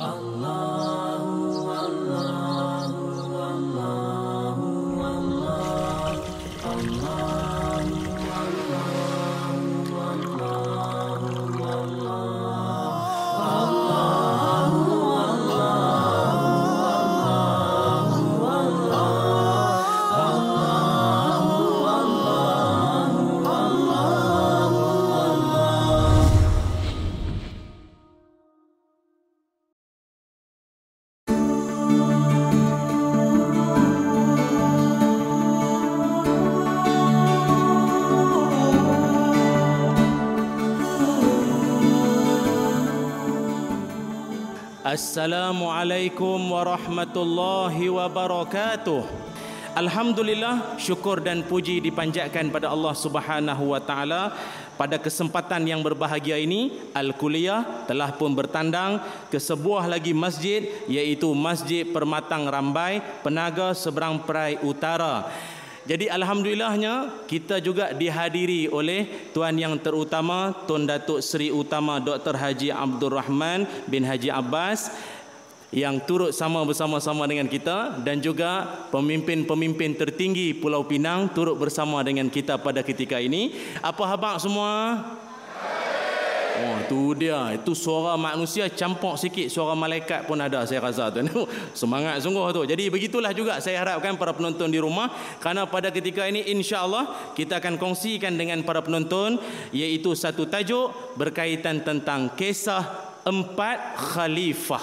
Allah. Assalamualaikum warahmatullahi wabarakatuh. Alhamdulillah syukur dan puji dipanjatkan pada Allah Subhanahu wa taala pada kesempatan yang berbahagia ini Al-Kuliah telah pun bertandang ke sebuah lagi masjid iaitu Masjid Permatang Rambai Penaga Seberang Perai Utara. Jadi alhamdulillahnya kita juga dihadiri oleh tuan yang terutama Tun Datuk Seri Utama Dr Haji Abdul Rahman bin Haji Abbas yang turut sama bersama-sama dengan kita dan juga pemimpin-pemimpin tertinggi Pulau Pinang turut bersama dengan kita pada ketika ini. Apa khabar semua? Oh, tu dia. Itu suara manusia campur sikit suara malaikat pun ada saya rasa tu. Semangat sungguh tu. Jadi begitulah juga saya harapkan para penonton di rumah kerana pada ketika ini insya-Allah kita akan kongsikan dengan para penonton iaitu satu tajuk berkaitan tentang kisah empat khalifah.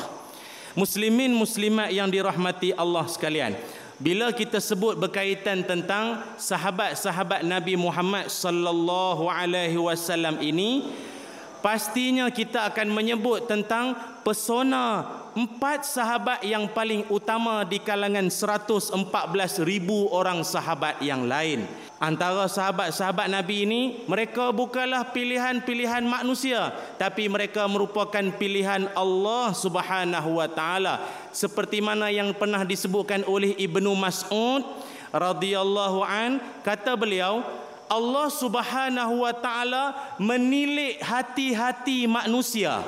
Muslimin muslimat yang dirahmati Allah sekalian. Bila kita sebut berkaitan tentang sahabat-sahabat Nabi Muhammad sallallahu alaihi wasallam ini, pastinya kita akan menyebut tentang pesona empat sahabat yang paling utama di kalangan 114 ribu orang sahabat yang lain. Antara sahabat-sahabat Nabi ini, mereka bukanlah pilihan-pilihan manusia, tapi mereka merupakan pilihan Allah Subhanahu wa taala. Seperti mana yang pernah disebutkan oleh Ibnu Mas'ud radhiyallahu an, kata beliau, Allah Subhanahu wa taala menilik hati-hati manusia.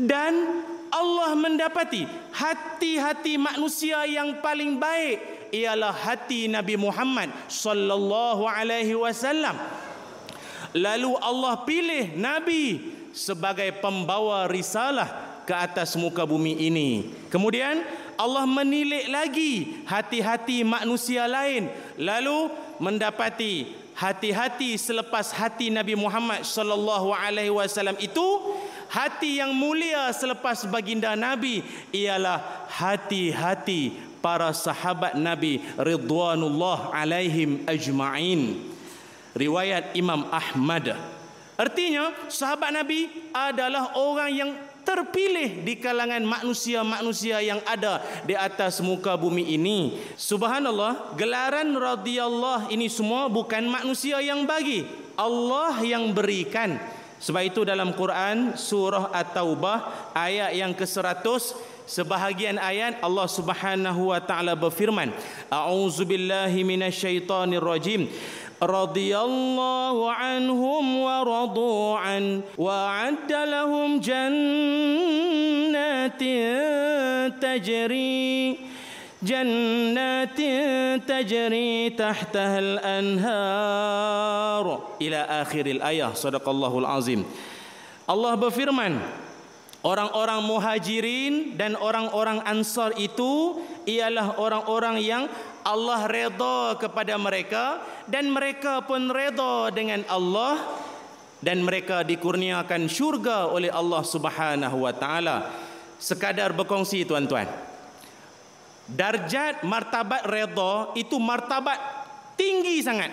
Dan Allah mendapati hati-hati manusia yang paling baik ialah hati Nabi Muhammad sallallahu alaihi wasallam. Lalu Allah pilih nabi sebagai pembawa risalah ke atas muka bumi ini. Kemudian Allah menilik lagi hati-hati manusia lain. Lalu mendapati hati-hati selepas hati Nabi Muhammad sallallahu alaihi wasallam itu hati yang mulia selepas baginda Nabi ialah hati-hati para sahabat Nabi ridwanullah alaihim ajma'in. Riwayat Imam Ahmad. Artinya sahabat Nabi adalah orang yang terpilih di kalangan manusia-manusia yang ada di atas muka bumi ini. Subhanallah, gelaran radhiyallahu ini semua bukan manusia yang bagi, Allah yang berikan. Sebab itu dalam Quran surah At-Taubah ayat yang ke-100 sebahagian ayat Allah Subhanahu wa taala berfirman, A'udzubillahi minasyaitonirrajim. رضي الله عنهم ورضوا عنه وأعد لهم جنات تجري جنات تجري تحتها الأنهار إلى آخر الآية صدق الله العظيم Allah berfirman Orang-orang muhajirin dan orang-orang ansar itu ialah orang-orang yang Allah redha kepada mereka dan mereka pun redha dengan Allah dan mereka dikurniakan syurga oleh Allah Subhanahu wa taala. Sekadar berkongsi tuan-tuan. Darjat martabat redha itu martabat tinggi sangat.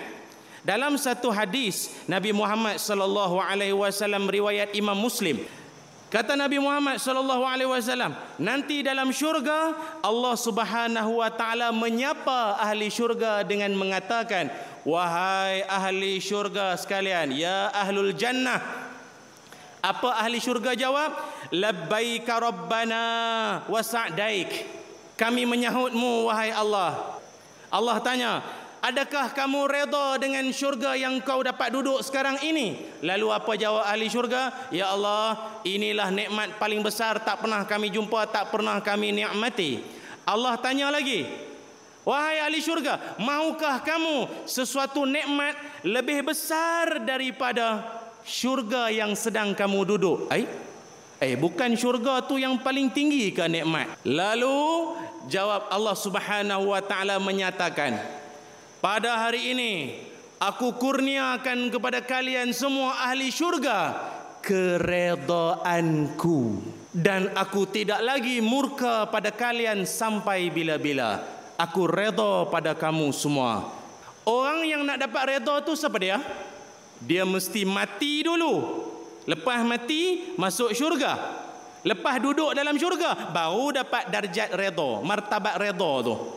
Dalam satu hadis Nabi Muhammad sallallahu alaihi wasallam riwayat Imam Muslim Kata Nabi Muhammad sallallahu alaihi wasallam, nanti dalam syurga Allah Subhanahu wa taala menyapa ahli syurga dengan mengatakan, "Wahai ahli syurga sekalian, ya ahlul jannah." Apa ahli syurga jawab? "Labbaika rabbana wa sa'daik." Kami menyahutmu wahai Allah. Allah tanya, Adakah kamu reda dengan syurga yang kau dapat duduk sekarang ini? Lalu apa jawab ahli syurga? Ya Allah, inilah nikmat paling besar tak pernah kami jumpa, tak pernah kami nikmati. Allah tanya lagi, Wahai ahli syurga, maukah kamu sesuatu nikmat lebih besar daripada syurga yang sedang kamu duduk? Eh? Eh, bukan syurga tu yang paling tinggi ke nikmat? Lalu jawab Allah Subhanahu wa taala menyatakan, pada hari ini aku kurniakan kepada kalian semua ahli syurga keredaanku. Dan aku tidak lagi murka pada kalian sampai bila-bila. Aku reda pada kamu semua. Orang yang nak dapat reda tu siapa dia? Dia mesti mati dulu. Lepas mati masuk syurga. Lepas duduk dalam syurga baru dapat darjat reda martabat reda tu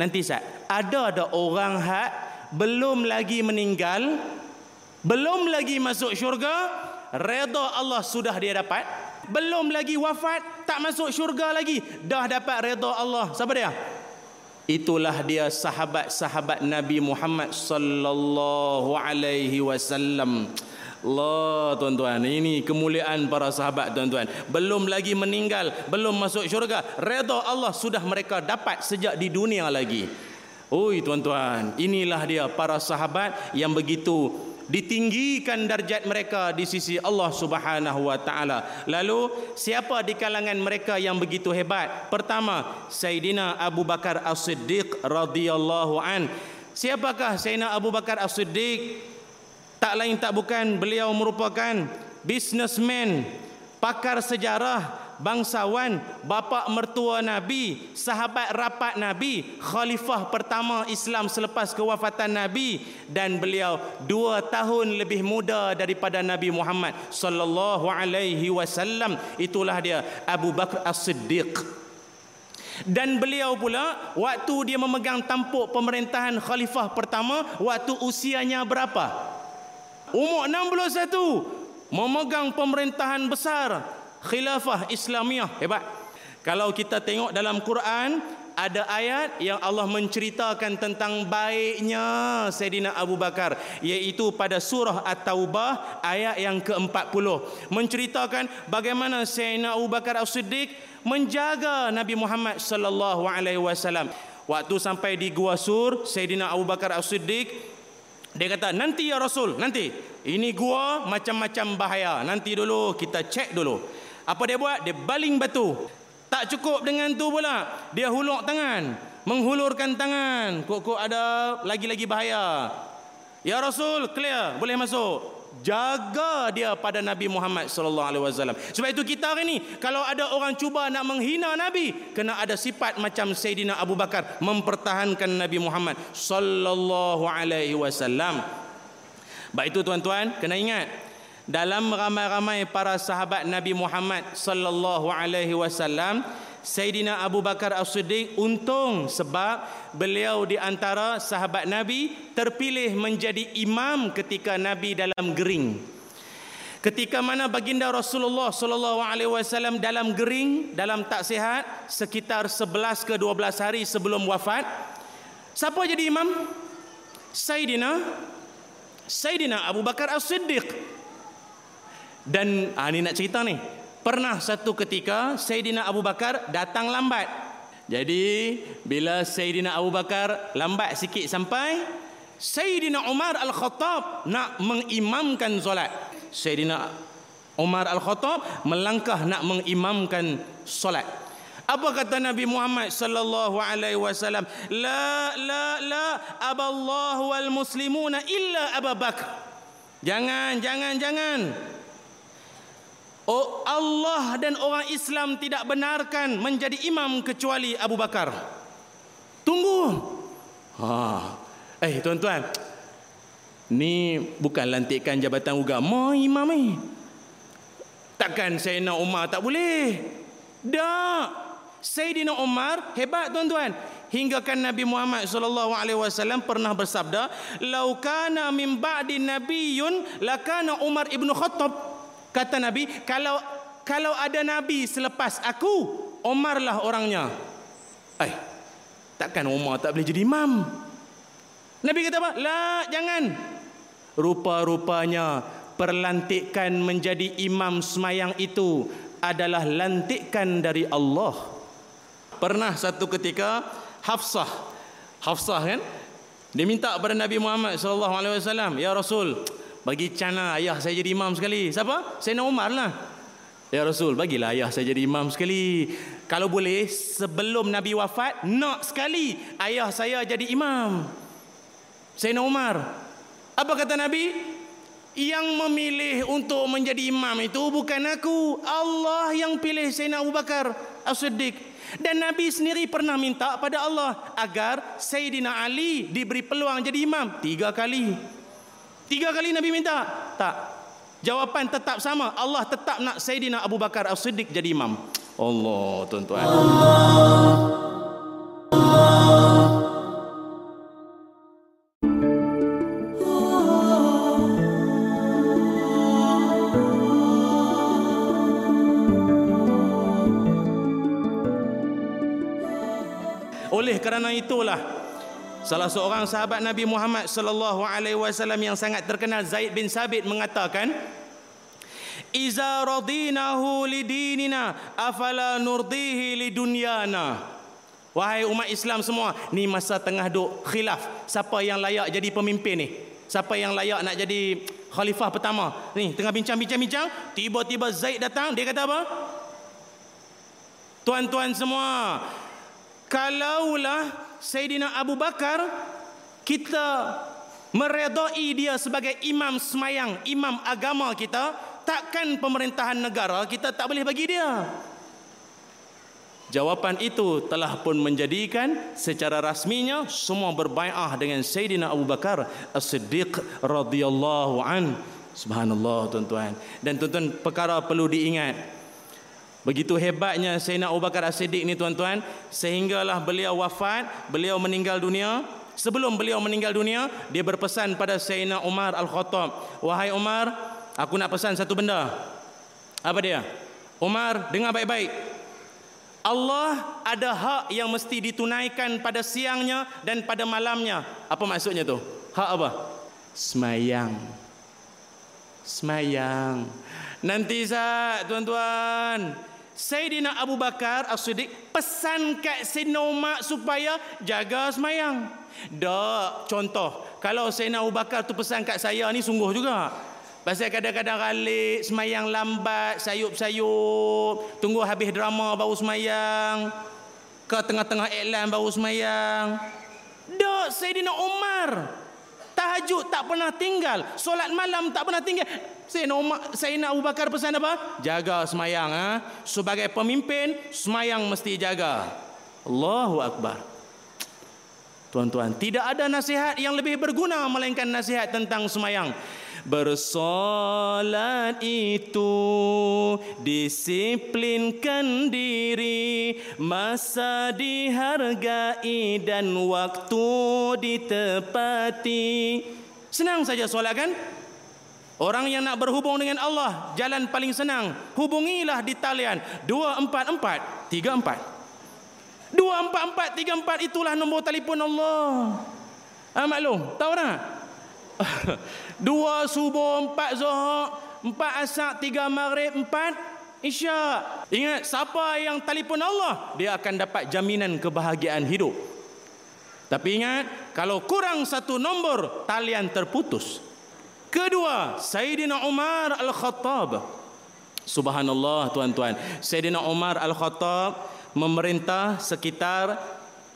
nanti saya ada ada orang hak belum lagi meninggal belum lagi masuk syurga redha Allah sudah dia dapat. Belum lagi wafat tak masuk syurga lagi dah dapat redha Allah. Siapa dia? Itulah dia sahabat-sahabat Nabi Muhammad sallallahu alaihi wasallam Allah tuan-tuan ini kemuliaan para sahabat tuan-tuan belum lagi meninggal belum masuk syurga redha Allah sudah mereka dapat sejak di dunia lagi Oi tuan-tuan, inilah dia para sahabat yang begitu ditinggikan darjat mereka di sisi Allah Subhanahu wa taala. Lalu siapa di kalangan mereka yang begitu hebat? Pertama, Sayyidina Abu Bakar As-Siddiq radhiyallahu an. Siapakah Sayyidina Abu Bakar As-Siddiq? Tak lain tak bukan beliau merupakan businessman, pakar sejarah, bangsawan, bapa mertua Nabi, sahabat rapat Nabi, khalifah pertama Islam selepas kewafatan Nabi dan beliau dua tahun lebih muda daripada Nabi Muhammad sallallahu alaihi wasallam. Itulah dia Abu Bakar As-Siddiq. Dan beliau pula waktu dia memegang tampuk pemerintahan khalifah pertama waktu usianya berapa? Umur 61 memegang pemerintahan besar khilafah Islamiah hebat. Kalau kita tengok dalam Quran ada ayat yang Allah menceritakan tentang baiknya Sayyidina Abu Bakar iaitu pada surah At-Taubah ayat yang ke-40 menceritakan bagaimana Sayyidina Abu Bakar As-Siddiq menjaga Nabi Muhammad sallallahu alaihi wasallam. Waktu sampai di Gua Sur Sayyidina Abu Bakar As-Siddiq dia kata nanti ya Rasul nanti ini gua macam-macam bahaya nanti dulu kita cek dulu apa dia buat? Dia baling batu. Tak cukup dengan tu pula. Dia hulur tangan. Menghulurkan tangan. Kok-kok ada lagi-lagi bahaya. Ya Rasul, clear. Boleh masuk. Jaga dia pada Nabi Muhammad sallallahu alaihi wasallam. Sebab itu kita hari ni kalau ada orang cuba nak menghina Nabi, kena ada sifat macam Sayyidina Abu Bakar mempertahankan Nabi Muhammad sallallahu alaihi wasallam. Baik itu tuan-tuan, kena ingat dalam ramai-ramai para sahabat Nabi Muhammad sallallahu alaihi wasallam Sayyidina Abu Bakar As-Siddiq untung sebab beliau di antara sahabat Nabi terpilih menjadi imam ketika Nabi dalam gering. Ketika mana baginda Rasulullah sallallahu alaihi wasallam dalam gering, dalam tak sihat sekitar 11 ke 12 hari sebelum wafat, siapa jadi imam? Sayyidina Sayyidina Abu Bakar As-Siddiq. Dan ha, ni nak cerita ni. Pernah satu ketika Sayyidina Abu Bakar datang lambat. Jadi bila Sayyidina Abu Bakar lambat sikit sampai Sayyidina Umar Al-Khattab nak mengimamkan solat. Sayyidina Umar Al-Khattab melangkah nak mengimamkan solat. Apa kata Nabi Muhammad sallallahu alaihi wasallam? La la la aballahu wal muslimuna illa Abu Bakar. Jangan jangan jangan. Oh Allah dan orang Islam tidak benarkan menjadi imam kecuali Abu Bakar. Tunggu. Ha. Eh tuan-tuan. Ni bukan lantikan jabatan agama imam ni. Takkan Sayyidina Umar tak boleh? Tak. Sayyidina Umar hebat tuan-tuan. Hingga kan Nabi Muhammad sallallahu alaihi wasallam pernah bersabda, "Lau kana min ba'di nabiyyun lakana Umar ibnu Khattab." Kata Nabi, kalau kalau ada Nabi selepas aku, Umar lah orangnya. Eh, takkan Umar tak boleh jadi imam? Nabi kata apa? La, jangan. Rupa-rupanya perlantikan menjadi imam semayang itu adalah lantikan dari Allah. Pernah satu ketika Hafsah, Hafsah kan? Dia minta kepada Nabi Muhammad sallallahu alaihi wasallam, "Ya Rasul, bagi cana ayah saya jadi imam sekali." Siapa? Sayyidina Umar lah. Ya Rasul, bagilah ayah saya jadi imam sekali. Kalau boleh, sebelum Nabi wafat, nak sekali ayah saya jadi imam. Sayyidina Umar. Apa kata Nabi? Yang memilih untuk menjadi imam itu bukan aku. Allah yang pilih Sayyidina Abu Bakar As-Siddiq. Dan Nabi sendiri pernah minta pada Allah agar Sayyidina Ali diberi peluang jadi imam tiga kali. Tiga kali Nabi minta. Tak. Jawapan tetap sama. Allah tetap nak Sayyidina Abu Bakar As-Siddiq jadi imam. Allah tuan-tuan. Allah. Oleh kerana itulah salah seorang sahabat Nabi Muhammad sallallahu alaihi wasallam yang sangat terkenal Zaid bin Sabit mengatakan Iza radinahu lidinina afala nurdihi lidunyana? Wahai umat Islam semua ni masa tengah duk khilaf siapa yang layak jadi pemimpin ni. Siapa yang layak nak jadi khalifah pertama. Ni tengah bincang-bincang-bincang tiba-tiba Zaid datang dia kata apa? Tuan-tuan semua kalaulah Sayyidina Abu Bakar kita meredai dia sebagai imam semayang, imam agama kita, takkan pemerintahan negara kita tak boleh bagi dia. Jawapan itu telah pun menjadikan secara rasminya semua berbaiah dengan Sayyidina Abu Bakar As-Siddiq radhiyallahu an. Subhanallah tuan-tuan. Dan tuan-tuan perkara perlu diingat. Begitu hebatnya Sayyidina Abu Bakar As-Siddiq ni tuan-tuan sehinggalah beliau wafat, beliau meninggal dunia. Sebelum beliau meninggal dunia, dia berpesan pada Sayyidina Umar Al-Khattab, "Wahai Umar, aku nak pesan satu benda." Apa dia? Umar, dengar baik-baik. Allah ada hak yang mesti ditunaikan pada siangnya dan pada malamnya. Apa maksudnya tu? Hak apa? Semayang. Semayang. Nanti sah tuan-tuan. Sayyidina Abu Bakar As-Siddiq pesan kat Sayyidina Umar supaya jaga semayang. Dak, contoh. Kalau Sayyidina Abu Bakar tu pesan kat saya ni sungguh juga. Pasal kadang-kadang ralik, semayang lambat, sayup-sayup. Tunggu habis drama baru semayang. Ke tengah-tengah iklan baru semayang. Dak, Sayyidina Umar. Tahajud tak pernah tinggal. Solat malam tak pernah tinggal. Sayyidina Umar, Sayyidina Abu Bakar pesan apa? Jaga semayang. Ha? Sebagai pemimpin, semayang mesti jaga. Allahu Akbar. Tuan-tuan, tidak ada nasihat yang lebih berguna melainkan nasihat tentang semayang. Bersolat itu disiplinkan diri Masa dihargai dan waktu ditepati Senang saja solat kan? Orang yang nak berhubung dengan Allah, jalan paling senang, hubungilah di talian 244 34. 244 34 itulah nombor telefon Allah. Ah maklum, tahu tak? Dua subuh, empat zuhur, empat asak, tiga maghrib, empat isya. Ingat, siapa yang telefon Allah, dia akan dapat jaminan kebahagiaan hidup. Tapi ingat, kalau kurang satu nombor, talian terputus. Kedua, Sayyidina Umar Al-Khattab. Subhanallah tuan-tuan. Sayyidina Umar Al-Khattab memerintah sekitar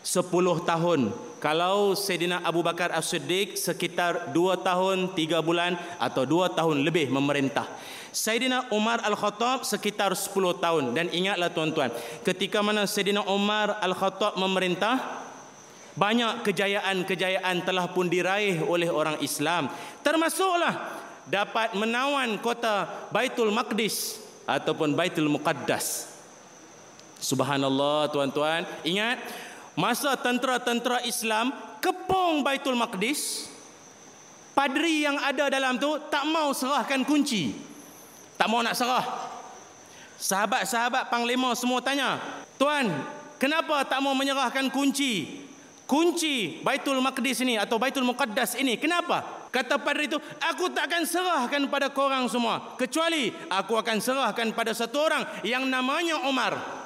10 tahun. Kalau Sayyidina Abu Bakar As-Siddiq sekitar 2 tahun 3 bulan atau 2 tahun lebih memerintah. Sayyidina Umar Al-Khattab sekitar 10 tahun dan ingatlah tuan-tuan, ketika mana Sayyidina Umar Al-Khattab memerintah, banyak kejayaan-kejayaan telah pun diraih oleh orang Islam. Termasuklah dapat menawan kota Baitul Maqdis ataupun Baitul Muqaddas. Subhanallah tuan-tuan. Ingat masa tentera-tentera Islam kepung Baitul Maqdis. Padri yang ada dalam tu tak mau serahkan kunci. Tak mau nak serah. Sahabat-sahabat panglima semua tanya, "Tuan, kenapa tak mau menyerahkan kunci?" kunci Baitul Maqdis ini atau Baitul Muqaddas ini. Kenapa? Kata padri itu, aku tak akan serahkan pada korang semua. Kecuali aku akan serahkan pada satu orang yang namanya Umar.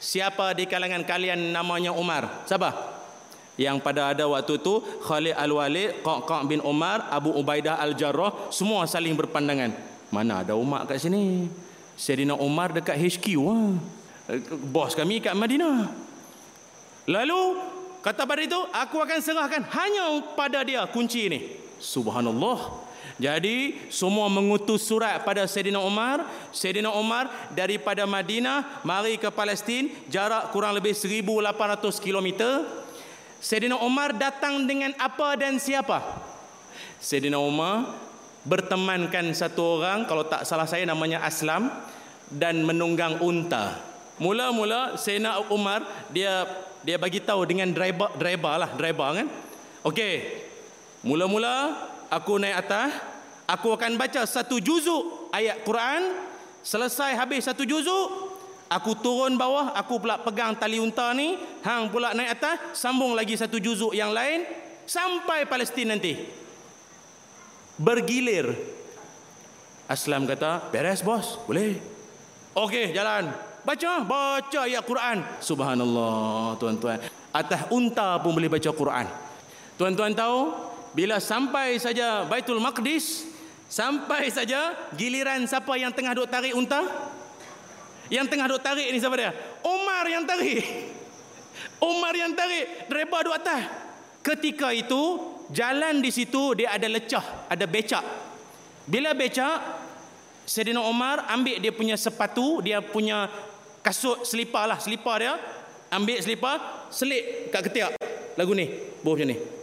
Siapa di kalangan kalian namanya Umar? Siapa? Yang pada ada waktu itu Khalid Al-Walid, Qa' bin Umar, Abu Ubaidah Al-Jarrah semua saling berpandangan. Mana ada Umar kat sini? Sayyidina Umar dekat HQ lah. Bos kami kat Madinah. Lalu kata pada itu, aku akan serahkan hanya pada dia kunci ini. Subhanallah. Jadi semua mengutus surat pada Sayyidina Umar. Sayyidina Umar daripada Madinah mari ke Palestin, jarak kurang lebih 1800 km. Sayyidina Umar datang dengan apa dan siapa? Sayyidina Umar bertemankan satu orang kalau tak salah saya namanya Aslam dan menunggang unta. Mula-mula Sayyidina Umar dia dia bagi tahu dengan driver driver lah driver kan. Okey. Mula-mula aku naik atas, aku akan baca satu juzuk ayat Quran. Selesai habis satu juzuk, aku turun bawah, aku pula pegang tali unta ni, hang pula naik atas, sambung lagi satu juzuk yang lain sampai Palestin nanti. Bergilir. Aslam kata, beres bos, boleh. Okey, jalan. Baca, baca ayat Quran. Subhanallah, tuan-tuan. Atas unta pun boleh baca Quran. Tuan-tuan tahu, bila sampai saja Baitul Maqdis, sampai saja giliran siapa yang tengah duk tarik unta? Yang tengah duk tarik ni siapa dia? Umar yang tarik. Umar yang tarik, driver duk atas. Ketika itu, jalan di situ dia ada lecah, ada becak. Bila becak, Sayyidina Umar ambil dia punya sepatu, dia punya kasut selipar lah, selipar dia. Ambil selipar, selit kat ketiak. Lagu ni, bawah macam ni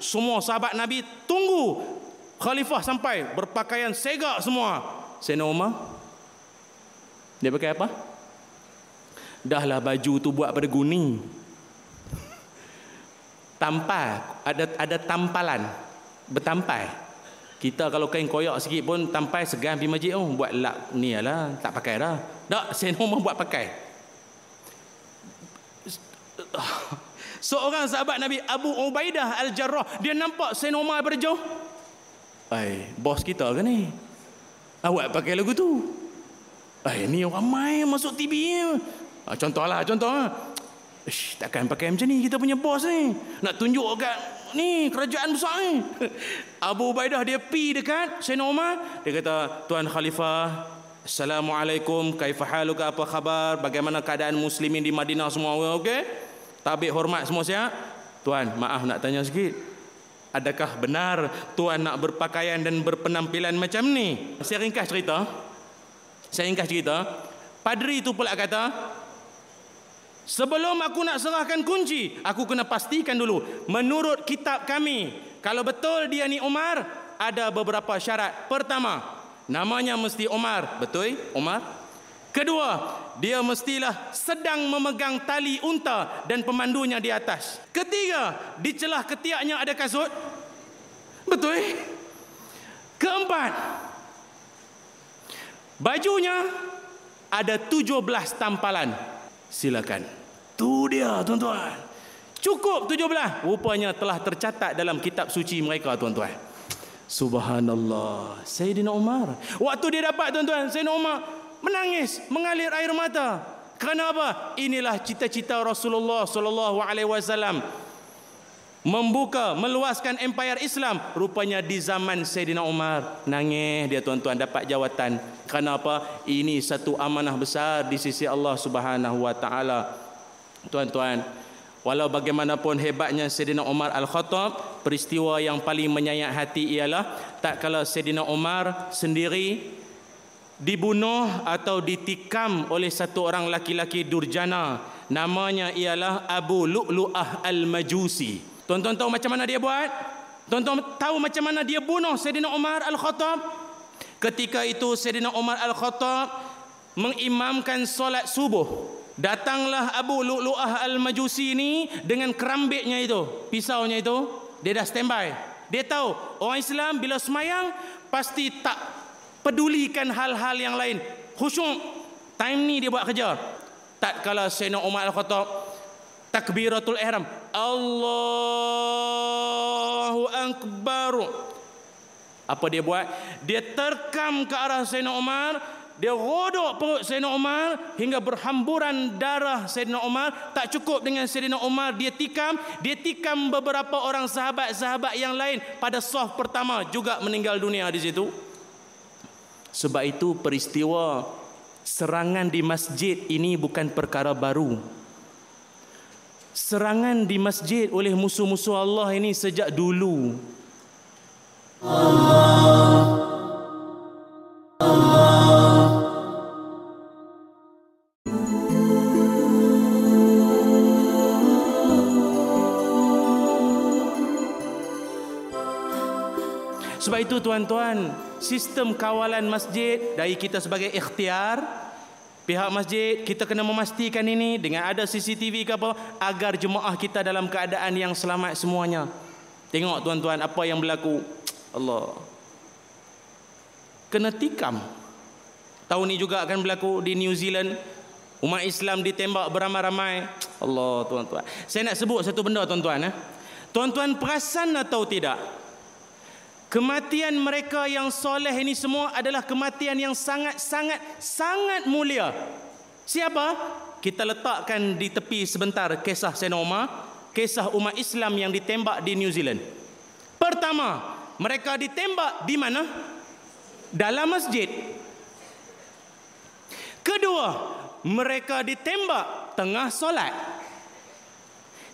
semua sahabat Nabi tunggu khalifah sampai berpakaian segak semua. Sayyidina Umar dia pakai apa? Dahlah baju tu buat pada guni. Tampal, ada ada tampalan. Bertampai. Kita kalau kain koyak sikit pun tampai segan pergi masjid oh buat lak ni lah tak pakai dah. Tak Sayyidina Umar buat pakai. Seorang sahabat Nabi Abu Ubaidah Al-Jarrah dia nampak Sayyidina Umar berjauh. Ai, bos kita ke ni? Awak pakai lagu tu. Ai, ni orang main masuk TV. Ha, contohlah, contoh. Ish, takkan pakai macam ni kita punya bos ni. Nak tunjuk kat ni kerajaan besar ni. Abu Ubaidah dia pi dekat Sayyidina Umar, dia kata, "Tuan Khalifah, Assalamualaikum, kaifahaluka apa khabar? Bagaimana keadaan muslimin di Madinah semua okey?" Tabik hormat semua siap? Tuan, maaf nak tanya sikit. Adakah benar tuan nak berpakaian dan berpenampilan macam ni? Saya ringkas cerita. Saya ringkas cerita. Padri itu pula kata, Sebelum aku nak serahkan kunci, aku kena pastikan dulu. Menurut kitab kami, kalau betul dia ni Umar, ada beberapa syarat. Pertama, namanya mesti Umar. Betul? Umar? Kedua, dia mestilah sedang memegang tali unta dan pemandunya di atas. Ketiga, di celah ketiaknya ada kasut. Betul? Keempat, bajunya ada tujuh belas tampalan. Silakan. Tu dia, tuan-tuan. Cukup tujuh belas. Rupanya telah tercatat dalam kitab suci mereka, tuan-tuan. Subhanallah. Sayyidina Umar. Waktu dia dapat, tuan-tuan, Sayyidina Umar menangis, mengalir air mata. Kerana apa? Inilah cita-cita Rasulullah sallallahu alaihi wasallam membuka, meluaskan empire Islam. Rupanya di zaman Sayyidina Umar nangis dia tuan-tuan dapat jawatan. Kerana apa? Ini satu amanah besar di sisi Allah Subhanahu wa taala. Tuan-tuan, walau bagaimanapun hebatnya Sayyidina Umar Al-Khattab, peristiwa yang paling menyayat hati ialah tak kala Sayyidina Umar sendiri dibunuh atau ditikam oleh satu orang laki-laki durjana. Namanya ialah Abu Lu'lu'ah Al-Majusi. Tuan-tuan tahu macam mana dia buat? Tuan-tuan tahu macam mana dia bunuh Sayyidina Umar Al-Khattab? Ketika itu Sayyidina Umar Al-Khattab mengimamkan solat subuh. Datanglah Abu Lu'lu'ah Al-Majusi ini dengan kerambitnya itu pisaunya itu. Dia dah standby. Dia tahu orang Islam bila semayang pasti tak pedulikan hal-hal yang lain khusyuk time ni dia buat kerja tak kala Sayyidina Umar Al-Khattab takbiratul ihram Allahu Akbar. Apa dia buat? Dia terkam ke arah Sayyidina Umar, dia rodok perut Sayyidina Umar hingga berhamburan darah Sayyidina Umar. Tak cukup dengan Sayyidina Umar, dia tikam, dia tikam beberapa orang sahabat-sahabat yang lain pada saf pertama juga meninggal dunia di situ. Sebab itu peristiwa serangan di masjid ini bukan perkara baru. Serangan di masjid oleh musuh-musuh Allah ini sejak dulu. Allah. Sebab itu tuan-tuan, sistem kawalan masjid dari kita sebagai ikhtiar pihak masjid kita kena memastikan ini dengan ada CCTV ke apa agar jemaah kita dalam keadaan yang selamat semuanya. Tengok tuan-tuan apa yang berlaku. Allah. Kena tikam. Tahun ini juga akan berlaku di New Zealand. Umat Islam ditembak beramai-ramai. Allah tuan-tuan. Saya nak sebut satu benda tuan-tuan. Eh. Tuan-tuan perasan atau tidak? Kematian mereka yang soleh ini semua adalah kematian yang sangat-sangat sangat mulia. Siapa? Kita letakkan di tepi sebentar kisah Senoma, kisah umat Islam yang ditembak di New Zealand. Pertama, mereka ditembak di mana? Dalam masjid. Kedua, mereka ditembak tengah solat.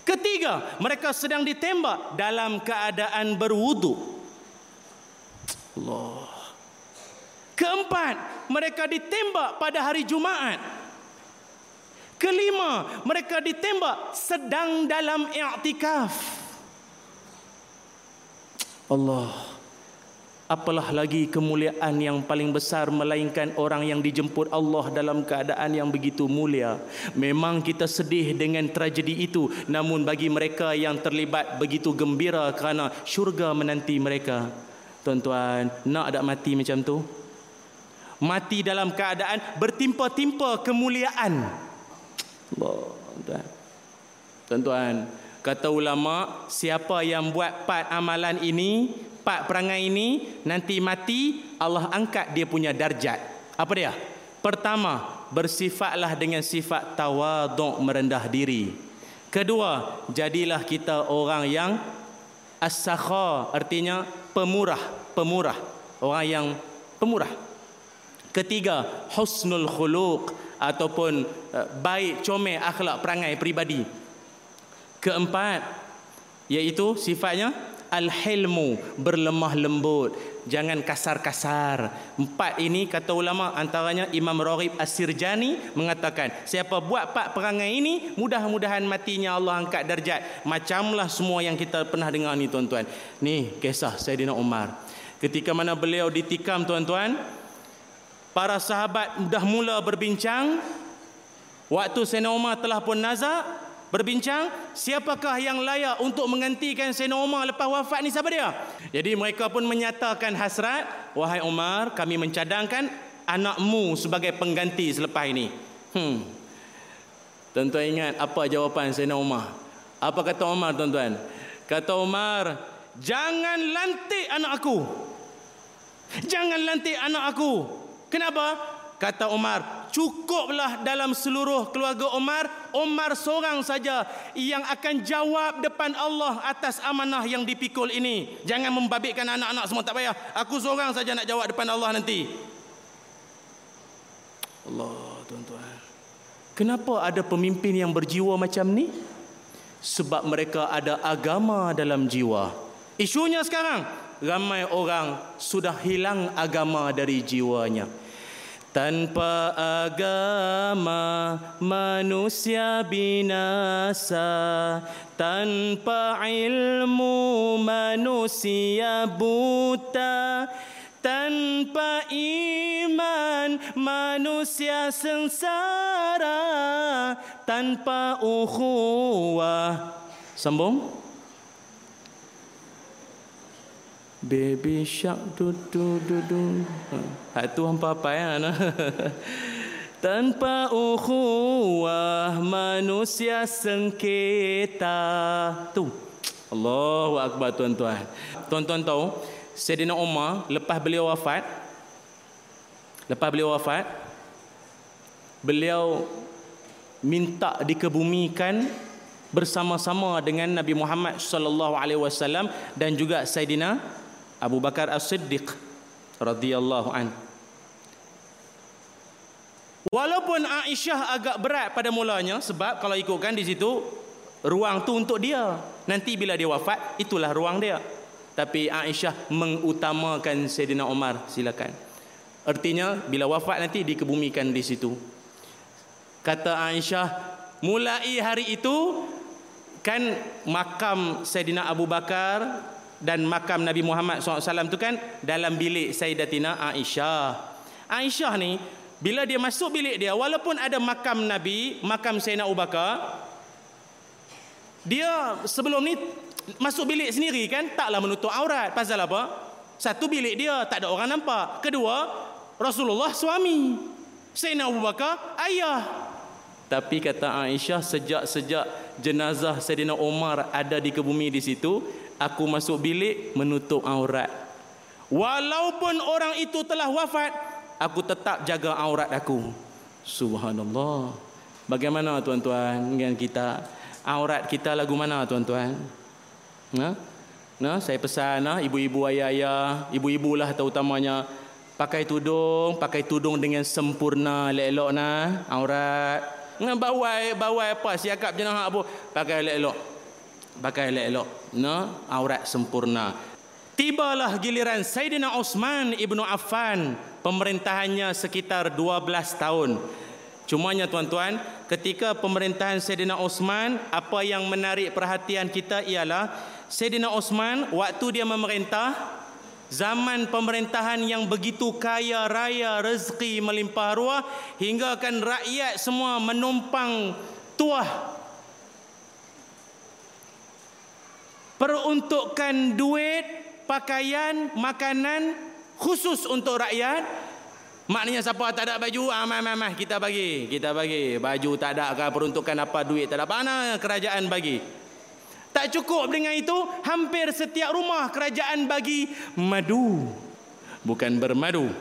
Ketiga, mereka sedang ditembak dalam keadaan berwuduk. Allah. Keempat, mereka ditembak pada hari Jumaat. Kelima, mereka ditembak sedang dalam i'tikaf. Allah. Apalah lagi kemuliaan yang paling besar melainkan orang yang dijemput Allah dalam keadaan yang begitu mulia. Memang kita sedih dengan tragedi itu, namun bagi mereka yang terlibat begitu gembira kerana syurga menanti mereka. Tuan-tuan, nak tak mati macam tu? Mati dalam keadaan bertimpa-timpa kemuliaan. Allah, tuan. Tuan-tuan, kata ulama, siapa yang buat part amalan ini, part perangai ini, nanti mati, Allah angkat dia punya darjat. Apa dia? Pertama, bersifatlah dengan sifat tawaduk merendah diri. Kedua, jadilah kita orang yang as-sakha artinya pemurah pemurah. Orang yang pemurah. Ketiga husnul khuluq ataupun uh, baik comel akhlak perangai peribadi. Keempat iaitu sifatnya al-hilmu berlemah lembut jangan kasar-kasar. Empat ini kata ulama antaranya Imam Raghib As-Sirjani mengatakan siapa buat empat perangai ini mudah-mudahan matinya Allah angkat darjat. Macamlah semua yang kita pernah dengar ni tuan-tuan. Ni kisah Saidina Umar ketika mana beliau ditikam tuan-tuan para sahabat dah mula berbincang. Waktu Saidina Umar telah pun nazak berbincang siapakah yang layak untuk menggantikan Sayyidina Umar lepas wafat ni siapa dia? Jadi mereka pun menyatakan hasrat wahai Umar kami mencadangkan anakmu sebagai pengganti selepas ini. Hmm. Tuan-tuan ingat apa jawapan Sayyidina Umar apa kata Umar tuan-tuan? Kata Umar jangan lantik anak aku. Jangan lantik anak aku. Kenapa kata Umar cukuplah dalam seluruh keluarga Umar Umar seorang saja yang akan jawab depan Allah atas amanah yang dipikul ini. Jangan membabitkan anak-anak semua tak payah. Aku seorang saja nak jawab depan Allah nanti. Allah tuan-tuan. Kenapa ada pemimpin yang berjiwa macam ni? Sebab mereka ada agama dalam jiwa. Isunya sekarang ramai orang sudah hilang agama dari jiwanya tanpa agama manusia binasa. Tanpa ilmu manusia buta. Tanpa iman manusia sengsara. Tanpa ukhuwah. Sambung Baby shark du du du du. Ha tu hampa apa ya? tanpa ukhuwah manusia sengketa tu Allahu akbar tuan-tuan tuan-tuan tahu Sayyidina Umar lepas beliau wafat lepas beliau wafat beliau minta dikebumikan bersama-sama dengan Nabi Muhammad sallallahu alaihi wasallam dan juga Sayyidina Abu Bakar As-Siddiq radhiyallahu an. Walaupun Aisyah agak berat pada mulanya sebab kalau ikutkan di situ ruang tu untuk dia. Nanti bila dia wafat itulah ruang dia. Tapi Aisyah mengutamakan Sayyidina Umar silakan. Artinya bila wafat nanti dikebumikan di situ. Kata Aisyah, mulai hari itu kan makam Sayyidina Abu Bakar dan makam Nabi Muhammad SAW itu kan dalam bilik Sayyidatina Aisyah. Aisyah ni bila dia masuk bilik dia walaupun ada makam Nabi, makam Sayyidina Abu Bakar dia sebelum ni masuk bilik sendiri kan taklah menutup aurat. Pasal apa? Satu bilik dia tak ada orang nampak. Kedua, Rasulullah suami. Sayyidina Abu Bakar ayah. Tapi kata Aisyah sejak-sejak jenazah Sayyidina Umar ada di kebumi di situ, aku masuk bilik menutup aurat. Walaupun orang itu telah wafat, aku tetap jaga aurat aku. Subhanallah. Bagaimana tuan-tuan dengan kita? Aurat kita lagu mana tuan-tuan? Nah, nah saya pesan nah, ibu-ibu ayah-ayah, ibu-ibu lah terutamanya pakai tudung, pakai tudung dengan sempurna, elok-elok nah, aurat. Dengan bawai, bawai apa? Siakap jenah apa? Pakai elok-elok. Pakai elok-elok. No? Aurat sempurna. Tibalah giliran Sayyidina Osman ibnu Affan. Pemerintahannya sekitar 12 tahun. Cumanya tuan-tuan, ketika pemerintahan Sayyidina Osman, apa yang menarik perhatian kita ialah Sayyidina Osman waktu dia memerintah Zaman pemerintahan yang begitu kaya raya rezeki melimpah ruah hingga kan rakyat semua menumpang tuah peruntukan duit, pakaian, makanan khusus untuk rakyat. Maknanya siapa tak ada baju, ah mah mah kita bagi, kita bagi. Baju tak ada kan peruntukan apa duit tak ada mana kerajaan bagi. Tak cukup dengan itu, hampir setiap rumah kerajaan bagi madu. Bukan bermadu.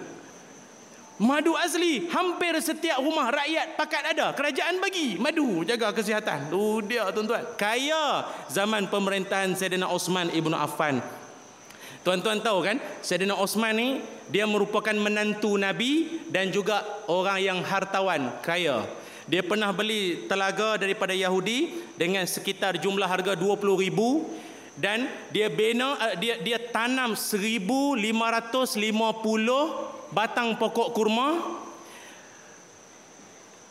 Madu asli, hampir setiap rumah rakyat pakat ada. Kerajaan bagi madu, jaga kesihatan. Tu dia tuan-tuan. Kaya zaman pemerintahan Sayyidina Osman Ibn Affan. Tuan-tuan tahu kan, Sayyidina Osman ni, dia merupakan menantu Nabi dan juga orang yang hartawan, kaya. Dia pernah beli telaga daripada Yahudi dengan sekitar jumlah harga 20 ribu dan dia bina uh, dia dia tanam 1550 batang pokok kurma.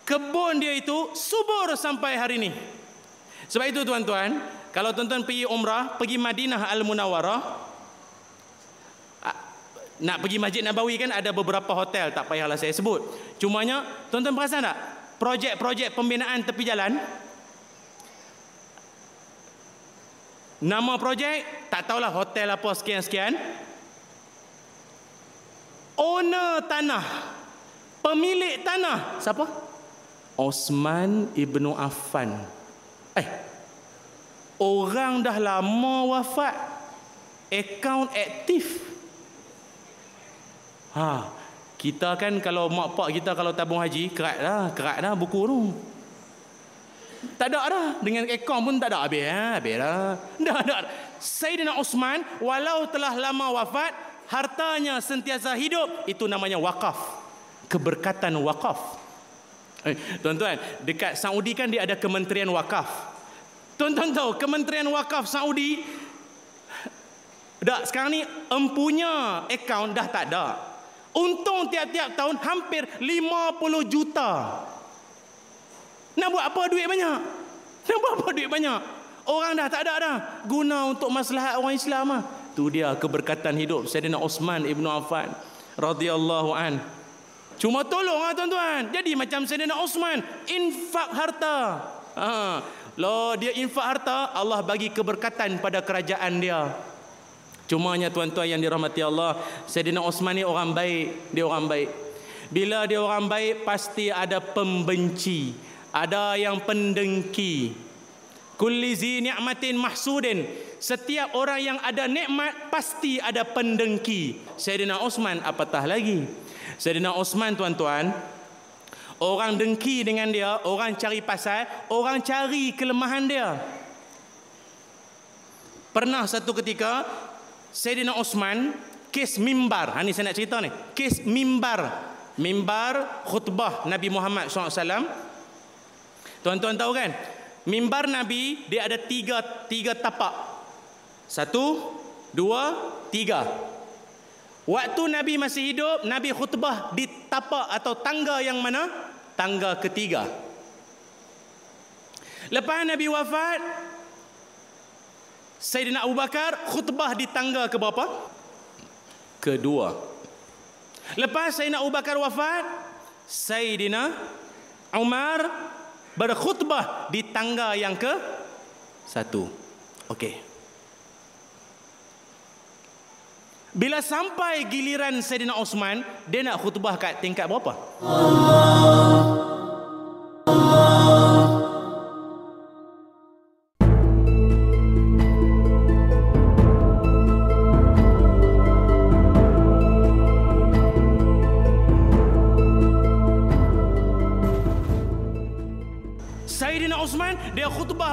Kebun dia itu subur sampai hari ini. Sebab itu tuan-tuan, kalau tuan-tuan pergi umrah, pergi Madinah Al-Munawwarah, nak pergi Masjid Nabawi kan ada beberapa hotel, tak payahlah saya sebut. Cumanya, tuan-tuan perasan tak? projek-projek pembinaan tepi jalan nama projek tak tahulah hotel apa sekian-sekian owner tanah pemilik tanah siapa Osman ibnu Affan eh orang dah lama wafat akaun aktif ha kita kan kalau mak pak kita kalau tabung haji kerat dah, kerat dah buku tu. Tak ada dah. Dengan ekor pun tak ada habis. Ha? Habis dah. Dah ada. Sayyidina Osman walau telah lama wafat, hartanya sentiasa hidup. Itu namanya wakaf. Keberkatan wakaf. Eh, tuan-tuan, dekat Saudi kan dia ada kementerian wakaf. Tuan-tuan tahu, kementerian wakaf Saudi dah sekarang ni empunya akaun dah tak ada. Untung tiap-tiap tahun hampir 50 juta. Nak buat apa duit banyak? Nak buat apa duit banyak? Orang dah tak ada dah. Guna untuk maslahat orang Islam lah. Tu dia keberkatan hidup Sayyidina Osman Ibn Affan. radhiyallahu an. Cuma tolong lah tuan-tuan. Jadi macam Sayyidina Osman. Infak harta. Ha. Loh, dia infak harta. Allah bagi keberkatan pada kerajaan dia. Cumanya tuan-tuan yang dirahmati Allah, Sayyidina Osman ni orang baik, dia orang baik. Bila dia orang baik pasti ada pembenci, ada yang pendengki. Kulli zi ni'matin mahsudin. Setiap orang yang ada nikmat pasti ada pendengki. Sayyidina Osman apatah lagi. Sayyidina Osman tuan-tuan, orang dengki dengan dia, orang cari pasal, orang cari kelemahan dia. Pernah satu ketika Sayyidina Osman kes mimbar. Ha ni saya nak cerita ni. Kes mimbar mimbar khutbah Nabi Muhammad SAW. Tuan-tuan tahu kan? Mimbar Nabi dia ada tiga tiga tapak. Satu, dua, tiga. Waktu Nabi masih hidup, Nabi khutbah di tapak atau tangga yang mana? Tangga ketiga. Lepas Nabi wafat, Sayyidina Abu Bakar khutbah di tangga ke berapa? Kedua. Lepas Sayyidina Abu Bakar wafat, Sayyidina Umar berkhutbah di tangga yang ke satu. Okey. Bila sampai giliran Sayyidina Osman, dia nak khutbah kat tingkat berapa? Allah.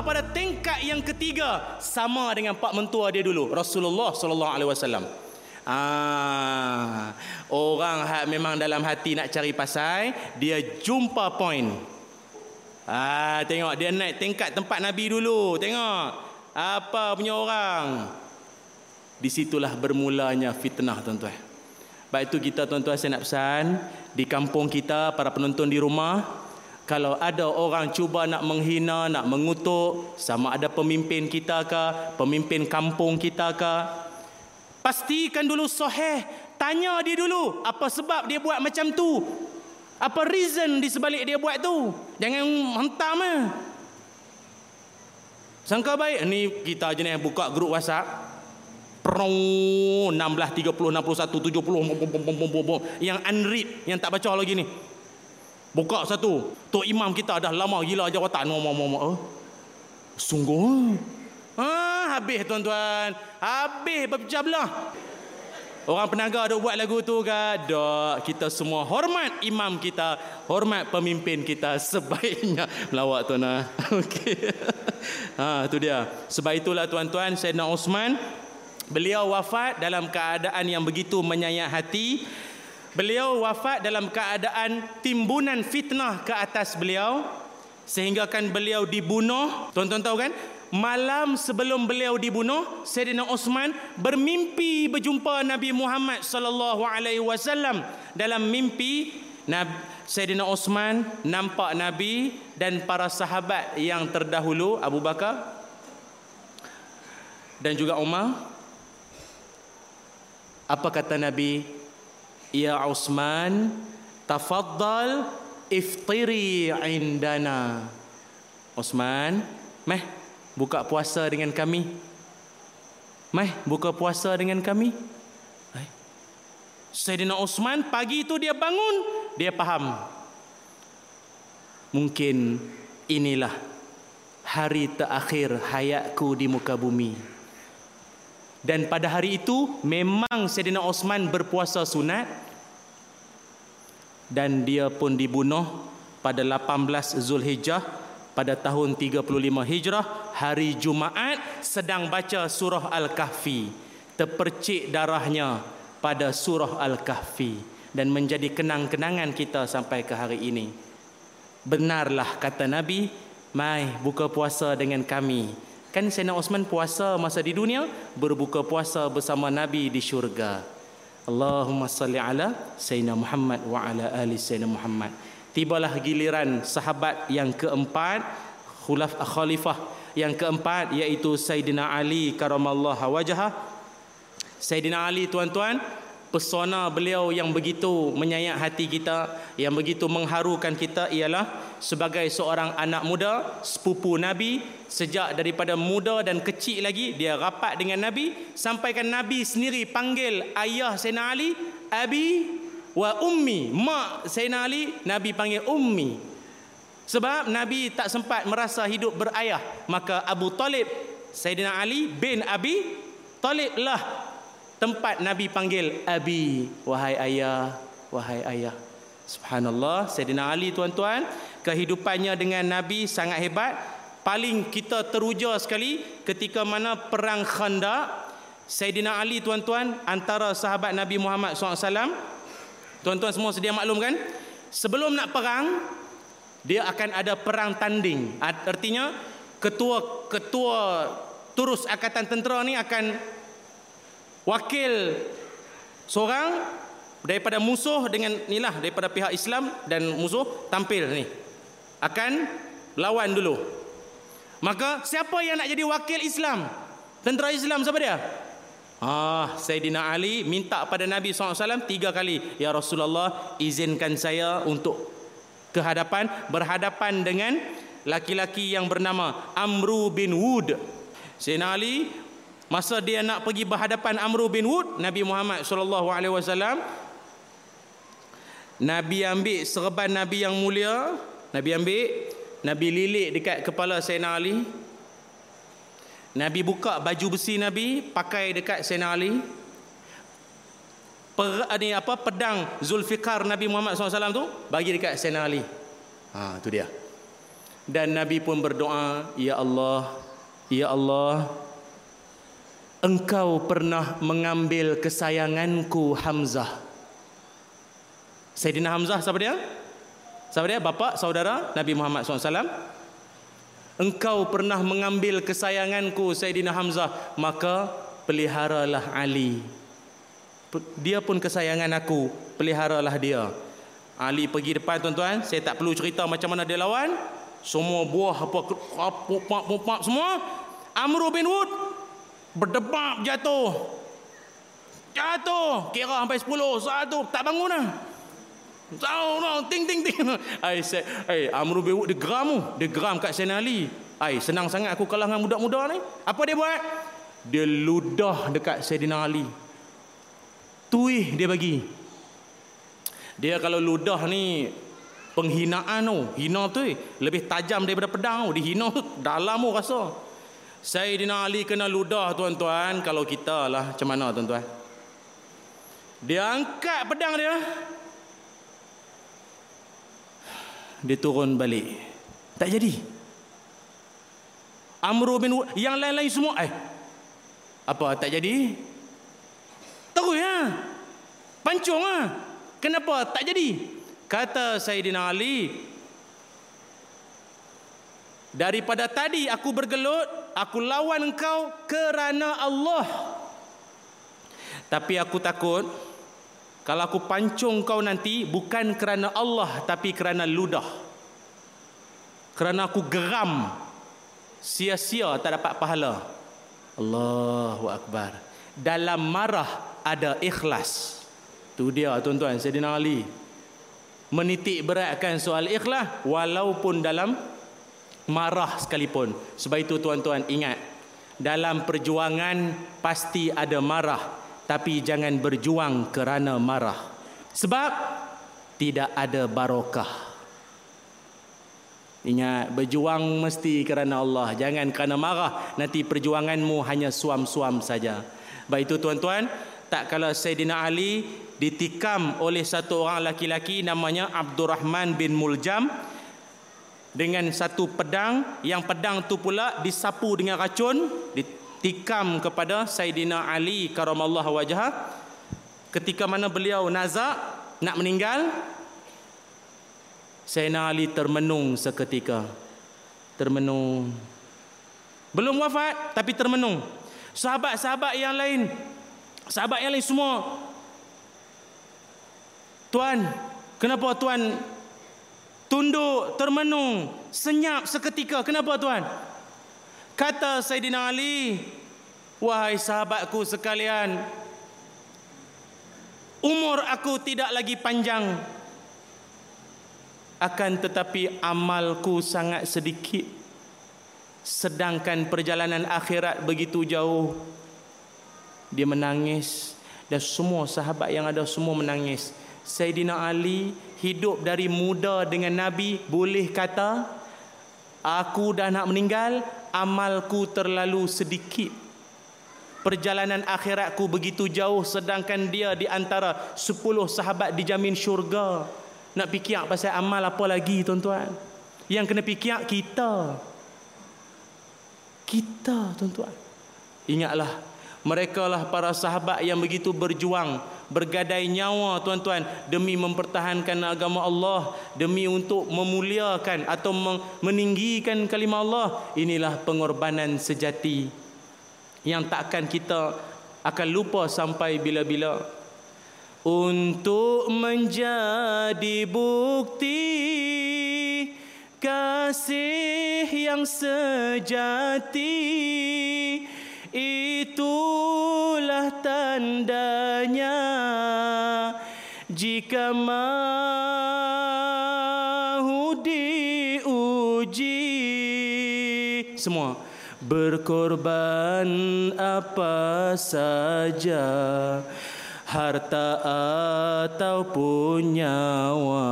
Pada tingkat yang ketiga sama dengan pak mentua dia dulu Rasulullah sallallahu alaihi wasallam. Ah, orang hak memang dalam hati nak cari pasal, dia jumpa point. Ah, tengok dia naik tingkat tempat Nabi dulu. Tengok apa punya orang. Di situlah bermulanya fitnah tuan-tuan. Baik itu kita tuan-tuan saya nak pesan di kampung kita para penonton di rumah kalau ada orang cuba nak menghina, nak mengutuk sama ada pemimpin kita ke, pemimpin kampung kita ke, pastikan dulu sahih, tanya dia dulu apa sebab dia buat macam tu. Apa reason di sebalik dia buat tu? Jangan hentam ah. Sangka baik ni kita je ni buka grup WhatsApp. Pro 16 30 61 70 yang unread yang tak baca lagi ni. Buka satu. Tok imam kita dah lama gila jawatan. Mama, mama, oh. Sungguh. Ha, habis tuan-tuan. Habis berpecah belah. Orang penaga ada buat lagu tu ke? Tak. Kita semua hormat imam kita. Hormat pemimpin kita. Sebaiknya melawak tuan. Ha. Okey. Ha, tu dia. Sebab itulah tuan-tuan, Sayyidina Osman. Beliau wafat dalam keadaan yang begitu menyayat hati. Beliau wafat dalam keadaan timbunan fitnah ke atas beliau sehingga kan beliau dibunuh. Tuan-tuan tahu kan? Malam sebelum beliau dibunuh, Sayyidina Osman bermimpi berjumpa Nabi Muhammad sallallahu alaihi wasallam. Dalam mimpi, Sayyidina Osman nampak Nabi dan para sahabat yang terdahulu Abu Bakar dan juga Umar. Apa kata Nabi? Ya Osman, tafaddal iftiri indana. Osman, meh buka puasa dengan kami. Meh buka puasa dengan kami. Eh. Sayyidina Osman pagi itu dia bangun, dia faham. Mungkin inilah hari terakhir hayatku di muka bumi. Dan pada hari itu memang Sayyidina Osman berpuasa sunat dan dia pun dibunuh pada 18 Zulhijjah pada tahun 35 Hijrah hari Jumaat sedang baca surah Al-Kahfi. Terpercik darahnya pada surah Al-Kahfi dan menjadi kenang-kenangan kita sampai ke hari ini. Benarlah kata Nabi mai buka puasa dengan kami Kan Sayyidina Osman puasa masa di dunia, berbuka puasa bersama Nabi di syurga. Allahumma salli ala Sayyidina Muhammad wa ala ali Sayyidina Muhammad. Tibalah giliran sahabat yang keempat, khulaf khalifah yang keempat iaitu Sayyidina Ali karamallahu wajhah. Sayyidina Ali tuan-tuan, pesona beliau yang begitu menyayat hati kita, yang begitu mengharukan kita ialah sebagai seorang anak muda, sepupu Nabi, sejak daripada muda dan kecil lagi dia rapat dengan Nabi sampaikan Nabi sendiri panggil ayah Sayyidina Ali Abi wa ummi. Mak Sayyidina Ali Nabi panggil ummi. Sebab Nabi tak sempat merasa hidup berayah, maka Abu Talib Sayyidina Ali bin Abi Talib lah tempat Nabi panggil Abi, wahai ayah, wahai ayah. Subhanallah, Sayyidina Ali tuan-tuan, kehidupannya dengan Nabi sangat hebat. Paling kita teruja sekali ketika mana perang Khandaq Sayyidina Ali tuan-tuan antara sahabat Nabi Muhammad SAW tuan-tuan semua sedia maklum kan sebelum nak perang dia akan ada perang tanding. Artinya ketua ketua turus angkatan tentera ni akan wakil seorang daripada musuh dengan inilah daripada pihak Islam dan musuh tampil ni akan lawan dulu maka siapa yang nak jadi wakil Islam tentera Islam siapa dia Ah, Sayyidina Ali minta pada Nabi SAW tiga kali. Ya Rasulullah, izinkan saya untuk kehadapan, berhadapan dengan laki-laki yang bernama Amru bin Wud. Sayyidina Ali, masa dia nak pergi berhadapan Amru bin Wud, Nabi Muhammad SAW, Nabi ambil serban Nabi yang mulia, Nabi ambil, Nabi lilik dekat kepala Sayyidina Ali, Nabi buka baju besi Nabi pakai dekat Sayyidina Ali. Per, ni apa pedang Zulfikar Nabi Muhammad SAW tu bagi dekat Sayyidina Ali. Ha tu dia. Dan Nabi pun berdoa, ya Allah, ya Allah, Engkau pernah mengambil kesayanganku Hamzah. Sayyidina Hamzah siapa dia? Siapa dia? Bapa, saudara Nabi Muhammad SAW. Engkau pernah mengambil kesayanganku Sayyidina Hamzah Maka peliharalah Ali Dia pun kesayangan aku Peliharalah dia Ali pergi depan tuan-tuan Saya tak perlu cerita macam mana dia lawan Semua buah apa Pupak pupak semua Amru bin Wud Berdebak jatuh Jatuh Kira sampai 10 Satu Tak bangun lah Tahu no, ting ting ting. Ai say, ai Amr bin Wud dia geram Dia geram kat Sayyidina Ali. Ai senang sangat aku kalah dengan budak-muda ni. Apa dia buat? Dia ludah dekat Sayyidina Ali. Tuih dia bagi. Dia kalau ludah ni penghinaan tu, hina tu lebih tajam daripada pedang tu. Dihina tu dalam tu rasa. Sayyidina Ali kena ludah tuan-tuan kalau kita lah macam mana tuan-tuan? Dia angkat pedang dia, dia turun balik. Tak jadi. Amru bin yang lain-lain semua eh. Apa tak jadi? Terus ya pancung ah kenapa tak jadi? Kata Sayyidina Ali daripada tadi aku bergelut aku lawan engkau kerana Allah. Tapi aku takut kalau aku pancung kau nanti bukan kerana Allah tapi kerana ludah. Kerana aku geram sia-sia tak dapat pahala. Allahu akbar. Dalam marah ada ikhlas. Tu dia tuan-tuan Sayyidina Ali. Menitik beratkan soal ikhlas walaupun dalam marah sekalipun. Sebab itu tuan-tuan ingat dalam perjuangan pasti ada marah tapi jangan berjuang kerana marah. Sebab tidak ada barokah. Ingat berjuang mesti kerana Allah jangan kerana marah. Nanti perjuanganmu hanya suam-suam saja. Baik itu tuan-tuan tak kala Sayyidina Ali ditikam oleh satu orang laki-laki namanya Abdurrahman bin Muljam dengan satu pedang. Yang pedang tu pula disapu dengan racun tikam kepada Saidina Ali karamallahu wajah ketika mana beliau nazak nak meninggal Saidina Ali termenung seketika. Termenung. Belum wafat tapi termenung. Sahabat-sahabat yang lain sahabat yang lain semua tuan kenapa tuan tunduk termenung senyap seketika? Kenapa tuan Kata Sayyidina Ali, wahai sahabatku sekalian, umur aku tidak lagi panjang. Akan tetapi amalku sangat sedikit. Sedangkan perjalanan akhirat begitu jauh. Dia menangis dan semua sahabat yang ada semua menangis. Sayyidina Ali hidup dari muda dengan Nabi boleh kata aku dah nak meninggal amalku terlalu sedikit. Perjalanan akhiratku begitu jauh sedangkan dia di antara 10 sahabat dijamin syurga. Nak fikir pasal amal apa lagi tuan-tuan? Yang kena fikir kita. Kita tuan-tuan. Ingatlah mereka lah para sahabat yang begitu berjuang bergadai nyawa tuan-tuan demi mempertahankan agama Allah demi untuk memuliakan atau meninggikan kalimah Allah. Inilah pengorbanan sejati yang takkan kita akan lupa sampai bila-bila. Untuk menjadi bukti kasih yang sejati itulah tandanya jika mahu diuji semua berkorban apa saja harta ataupun nyawa.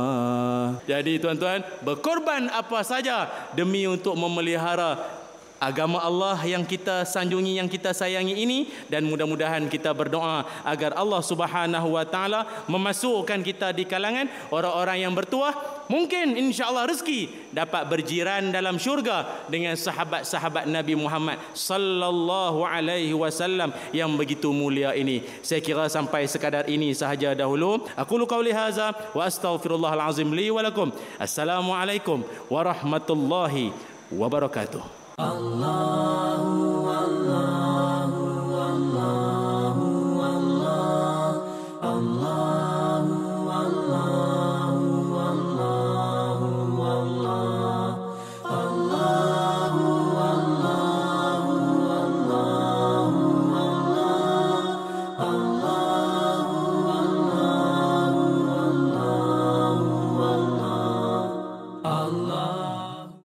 Jadi tuan-tuan, berkorban apa saja demi untuk memelihara agama Allah yang kita sanjungi yang kita sayangi ini dan mudah-mudahan kita berdoa agar Allah Subhanahu wa taala memasukkan kita di kalangan orang-orang yang bertuah. Mungkin insya-Allah rezeki dapat berjiran dalam syurga dengan sahabat-sahabat Nabi Muhammad sallallahu alaihi wasallam yang begitu mulia ini. Saya kira sampai sekadar ini sahaja dahulu. Aku lu qauli hadza wa astaghfirullahal azim li wa lakum. Assalamualaikum warahmatullahi wabarakatuh Allahu